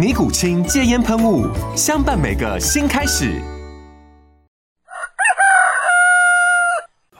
尼古清戒烟喷雾，相伴每个新开始。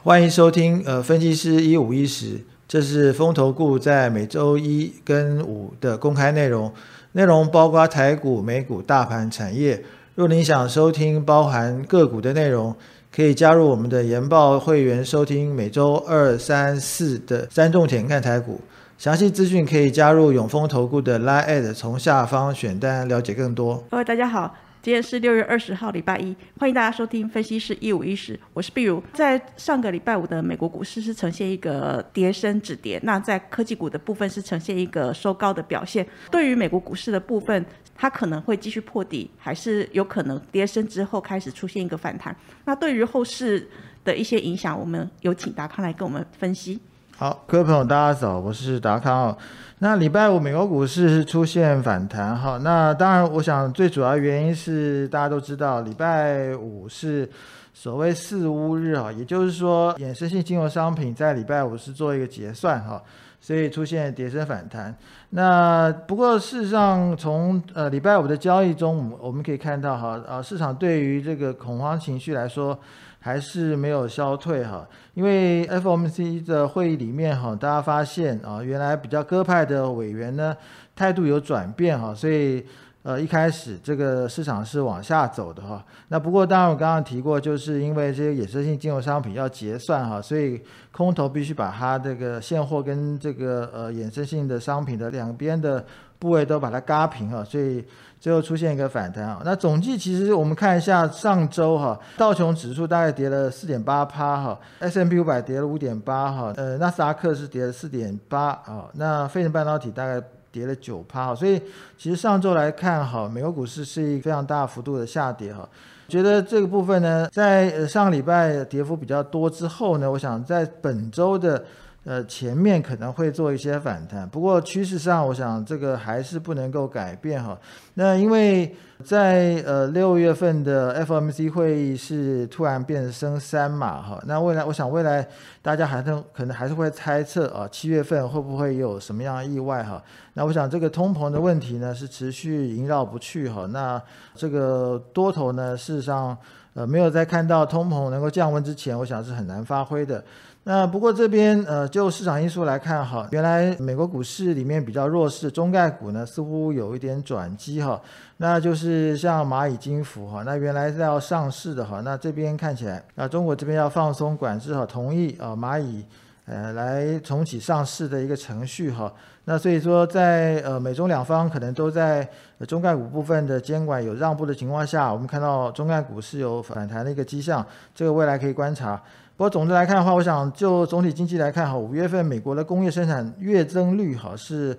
欢迎收听，呃，分析师一五一十，这是风投顾在每周一跟五的公开内容，内容包括台股、美股、大盘、产业。若您想收听包含个股的内容，可以加入我们的研报会员，收听每周二、三、四的三重点看台股。详细资讯可以加入永丰投顾的 Line，从下方选单了解更多。各位大家好，今天是六月二十号，礼拜一，欢迎大家收听分析师一五一十，我是碧如。在上个礼拜五的美国股市是呈现一个跌升止跌，那在科技股的部分是呈现一个收高的表现。对于美国股市的部分，它可能会继续破底，还是有可能跌升之后开始出现一个反弹。那对于后市的一些影响，我们有请达康来跟我们分析。好，各位朋友，大家早，我是达康哦。那礼拜五美国股市是出现反弹哈，那当然，我想最主要原因是大家都知道，礼拜五是所谓四乌日哈，也就是说，衍生性金融商品在礼拜五是做一个结算哈，所以出现跌升反弹。那不过事实上，从呃礼拜五的交易中，我们可以看到哈，啊市场对于这个恐慌情绪来说。还是没有消退哈，因为 FOMC 的会议里面哈，大家发现啊，原来比较鸽派的委员呢态度有转变哈，所以呃一开始这个市场是往下走的哈。那不过当然我刚刚提过，就是因为这些衍生性金融商品要结算哈，所以空头必须把它这个现货跟这个呃衍生性的商品的两边的部位都把它嘎平哈，所以。最后出现一个反弹啊，那总计其实我们看一下上周哈，道琼指数大概跌了四点八趴哈，S M P 五百跌了五点八哈，呃，纳斯达克是跌了四点八啊，那费城半导体大概跌了九趴哈，所以其实上周来看哈，美国股市是一个非常大幅度的下跌哈，觉得这个部分呢，在上个礼拜跌幅比较多之后呢，我想在本周的。呃，前面可能会做一些反弹，不过趋势上，我想这个还是不能够改变哈。那因为在呃六月份的 FOMC 会议是突然变升三码哈，那未来我想未来大家还是可能还是会猜测啊，七月份会不会有什么样意外哈？那我想这个通膨的问题呢是持续萦绕不去哈。那这个多头呢，事实上呃没有在看到通膨能够降温之前，我想是很难发挥的。那不过这边呃，就市场因素来看哈，原来美国股市里面比较弱势中概股呢，似乎有一点转机哈。那就是像蚂蚁金服哈，那原来是要上市的哈，那这边看起来那，中国这边要放松管制哈，同意啊蚂蚁呃来重启上市的一个程序哈。那所以说在呃美中两方可能都在中概股部分的监管有让步的情况下，我们看到中概股是有反弹的一个迹象，这个未来可以观察。不过总的来看的话，我想就总体经济来看，哈，五月份美国的工业生产月增率，哈是。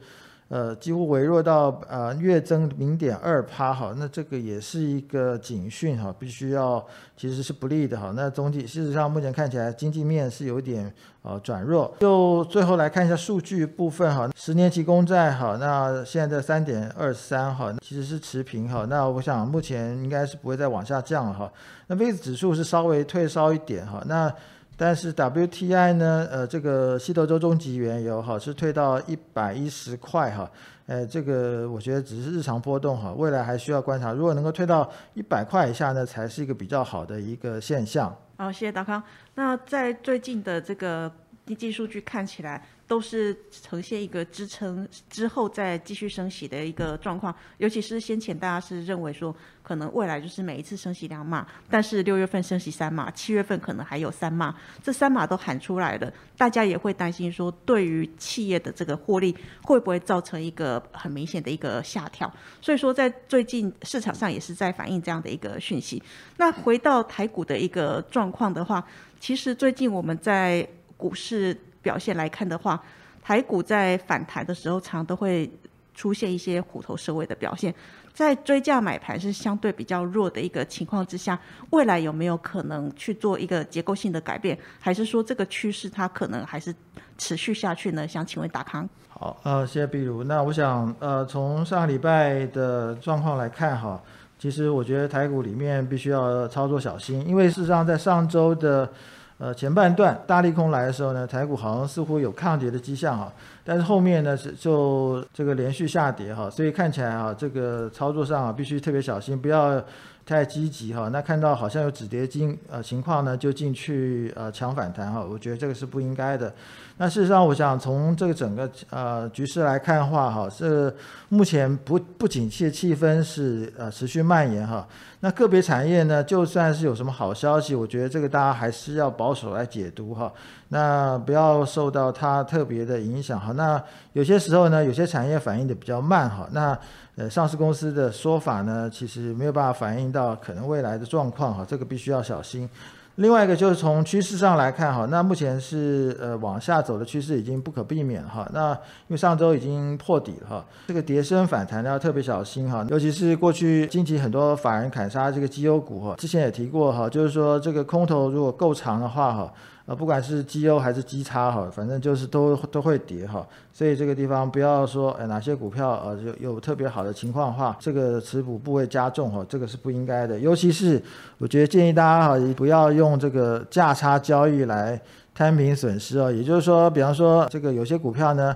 呃，几乎微弱到呃月增零点二趴哈，那这个也是一个警讯哈，必须要其实是不利的哈。那总体事实上目前看起来经济面是有点呃转弱。就最后来看一下数据部分哈，十年期公债哈，那现在三点二三哈，其实是持平哈。那我想目前应该是不会再往下降了哈。那 VIX 指数是稍微退烧一点哈，那。但是 WTI 呢？呃，这个西德州中级原油哈是退到一百一十块哈，呃，这个我觉得只是日常波动哈，未来还需要观察。如果能够退到一百块以下呢，才是一个比较好的一个现象。好，谢谢达康。那在最近的这个。经济数据看起来都是呈现一个支撑之后再继续升息的一个状况，尤其是先前大家是认为说，可能未来就是每一次升息两码，但是六月份升息三码，七月份可能还有三码，这三码都喊出来了，大家也会担心说，对于企业的这个获利会不会造成一个很明显的一个下调？所以说，在最近市场上也是在反映这样的一个讯息。那回到台股的一个状况的话，其实最近我们在股市表现来看的话，台股在反弹的时候，常都会出现一些虎头蛇尾的表现。在追价买盘是相对比较弱的一个情况之下，未来有没有可能去做一个结构性的改变，还是说这个趋势它可能还是持续下去呢？想请问达康。好，呃，谢谢碧如。那我想，呃，从上个礼拜的状况来看，哈，其实我觉得台股里面必须要操作小心，因为事实上在上周的。呃，前半段大利空来的时候呢，台股好像似乎有抗跌的迹象啊，但是后面呢是就这个连续下跌哈，所以看起来啊，这个操作上啊必须特别小心，不要。太积极哈，那看到好像有止跌金呃情况呢，就进去呃抢反弹哈，我觉得这个是不应该的。那事实上，我想从这个整个呃局势来看的话哈，是目前不不景气的气氛是呃持续蔓延哈。那个别产业呢，就算是有什么好消息，我觉得这个大家还是要保守来解读哈。那不要受到它特别的影响哈。那有些时候呢，有些产业反应的比较慢哈。那呃，上市公司的说法呢，其实没有办法反映到可能未来的状况哈，这个必须要小心。另外一个就是从趋势上来看哈，那目前是呃往下走的趋势已经不可避免哈。那因为上周已经破底了哈，这个跌升反弹要特别小心哈，尤其是过去近期很多法人砍杀这个绩优股哈，之前也提过哈，就是说这个空头如果够长的话哈。不管是绩优还是绩差哈，反正就是都都会跌哈，所以这个地方不要说，哎，哪些股票呃有有特别好的情况的话，这个持股部位加重哈，这个是不应该的。尤其是我觉得建议大家哈，不要用这个价差交易来摊平损失哦。也就是说，比方说这个有些股票呢。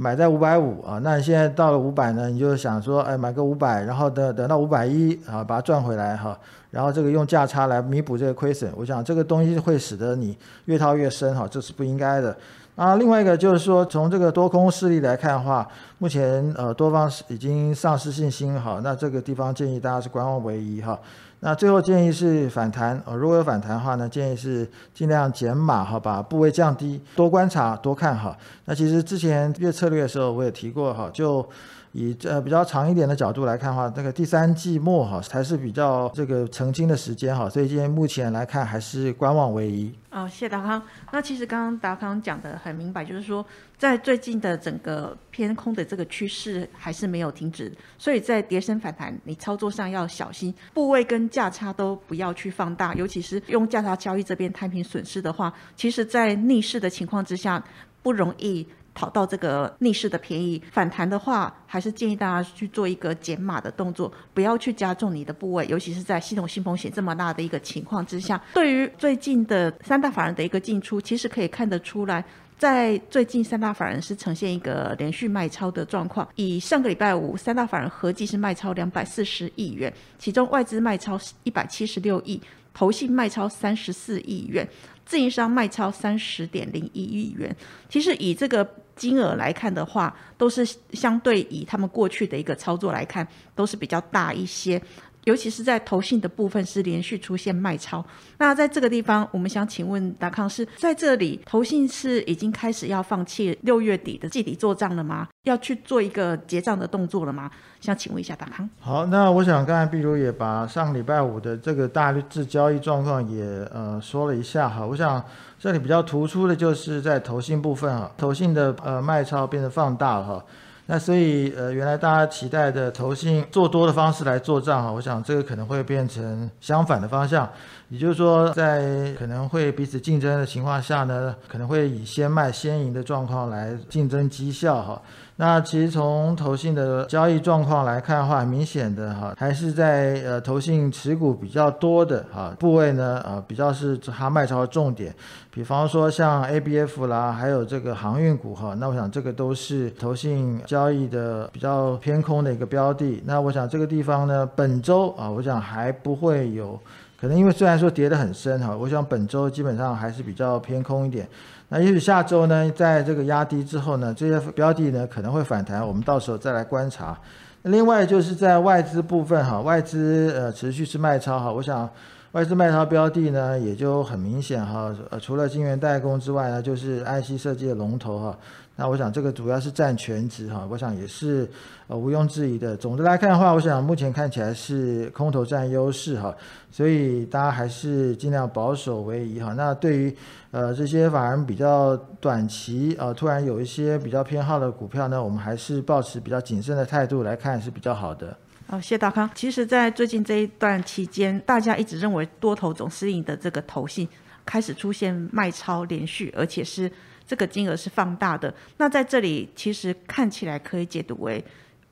买在五百五啊，那你现在到了五百呢，你就想说，哎，买个五百，然后等等到五百一啊，把它赚回来哈，然后这个用价差来弥补这个亏损，我想这个东西会使得你越套越深哈，这是不应该的。啊，另外一个就是说，从这个多空势力来看的话，目前呃多方已经丧失信心哈，那这个地方建议大家是观望为宜哈。那最后建议是反弹，呃，如果有反弹的话呢，建议是尽量减码哈，把部位降低，多观察，多看哈。那其实之前月策略的时候我也提过哈，就。以呃比较长一点的角度来看的话，这个第三季末哈才是比较这个澄清的时间哈，所以今天目前来看还是观望为宜。好，谢谢达康。那其实刚刚达康讲的很明白，就是说在最近的整个偏空的这个趋势还是没有停止，所以在跌升反弹，你操作上要小心，部位跟价差都不要去放大，尤其是用价差交易这边摊平损失的话，其实在逆势的情况之下不容易。讨到这个逆势的便宜，反弹的话，还是建议大家去做一个减码的动作，不要去加重你的部位，尤其是在系统性风险这么大的一个情况之下。对于最近的三大法人的一个进出，其实可以看得出来，在最近三大法人是呈现一个连续卖超的状况。以上个礼拜五三大法人合计是卖超两百四十亿元，其中外资卖超一百七十六亿，投信卖超三十四亿元。自营商卖超三十点零一亿元，其实以这个金额来看的话，都是相对以他们过去的一个操作来看，都是比较大一些。尤其是在投信的部分是连续出现卖超，那在这个地方，我们想请问达康是在这里投信是已经开始要放弃六月底的季底做账了吗？要去做一个结账的动作了吗？想请问一下达康。好，那我想刚才比如也把上礼拜五的这个大致交易状况也呃说了一下哈，我想这里比较突出的就是在投信部分哈，投信的呃卖超变得放大了哈。那所以，呃，原来大家期待的投信做多的方式来做账哈，我想这个可能会变成相反的方向，也就是说，在可能会彼此竞争的情况下呢，可能会以先卖先赢的状况来竞争绩效哈。那其实从投信的交易状况来看的话，很明显的哈，还是在呃投信持股比较多的哈部位呢，呃比较是它卖超的重点。比方说像 ABF 啦，还有这个航运股哈，那我想这个都是投信交易的比较偏空的一个标的。那我想这个地方呢，本周啊，我想还不会有。可能因为虽然说跌得很深哈，我想本周基本上还是比较偏空一点。那也许下周呢，在这个压低之后呢，这些标的呢可能会反弹，我们到时候再来观察。另外就是在外资部分哈，外资呃持续是卖超哈，我想外资卖超标的呢也就很明显哈，呃除了晶圆代工之外呢，就是 IC 设计的龙头哈。那我想这个主要是占全值哈，我想也是呃毋庸置疑的。总的来看的话，我想目前看起来是空头占优势哈，所以大家还是尽量保守为宜哈。那对于呃这些反而比较短期呃突然有一些比较偏好的股票呢，我们还是保持比较谨慎的态度来看是比较好的。哦，谢大康。其实，在最近这一段期间，大家一直认为多头总司令的这个头信开始出现卖超连续，而且是。这个金额是放大的，那在这里其实看起来可以解读为，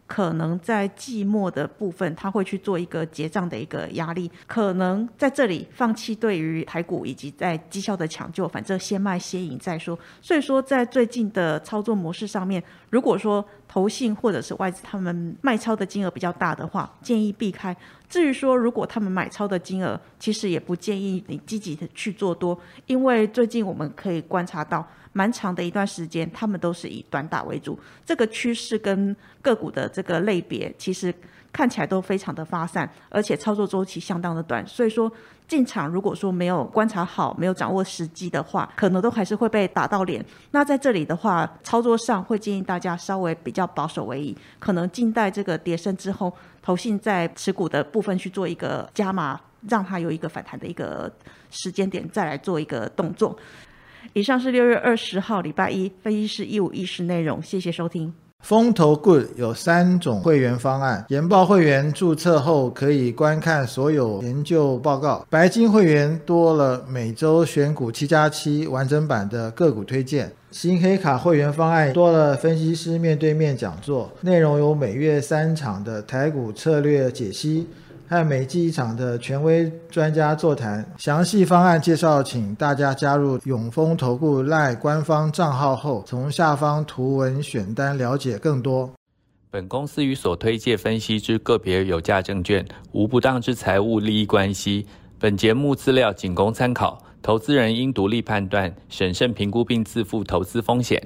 可能在季末的部分，他会去做一个结账的一个压力，可能在这里放弃对于台股以及在绩效的抢救，反正先卖先赢再说。所以说，在最近的操作模式上面，如果说投信或者是外资他们卖超的金额比较大的话，建议避开。至于说如果他们买超的金额，其实也不建议你积极的去做多，因为最近我们可以观察到。蛮长的一段时间，他们都是以短打为主。这个趋势跟个股的这个类别，其实看起来都非常的发散，而且操作周期相当的短。所以说进场如果说没有观察好，没有掌握时机的话，可能都还是会被打到脸。那在这里的话，操作上会建议大家稍微比较保守为宜，可能静待这个跌升之后，投信在持股的部分去做一个加码，让它有一个反弹的一个时间点，再来做一个动作。以上是六月二十号礼拜一分析师一五一十内容，谢谢收听。风投 Good 有三种会员方案，研报会员注册后可以观看所有研究报告，白金会员多了每周选股七加七完整版的个股推荐，新黑卡会员方案多了分析师面对面讲座，内容有每月三场的台股策略解析。和每季一场的权威专家座谈，详细方案介绍，请大家加入永丰投顾赖官方账号后，从下方图文选单了解更多。本公司与所推介分析之个别有价证券无不当之财务利益关系。本节目资料仅供参考，投资人应独立判断、审慎评估并自负投资风险。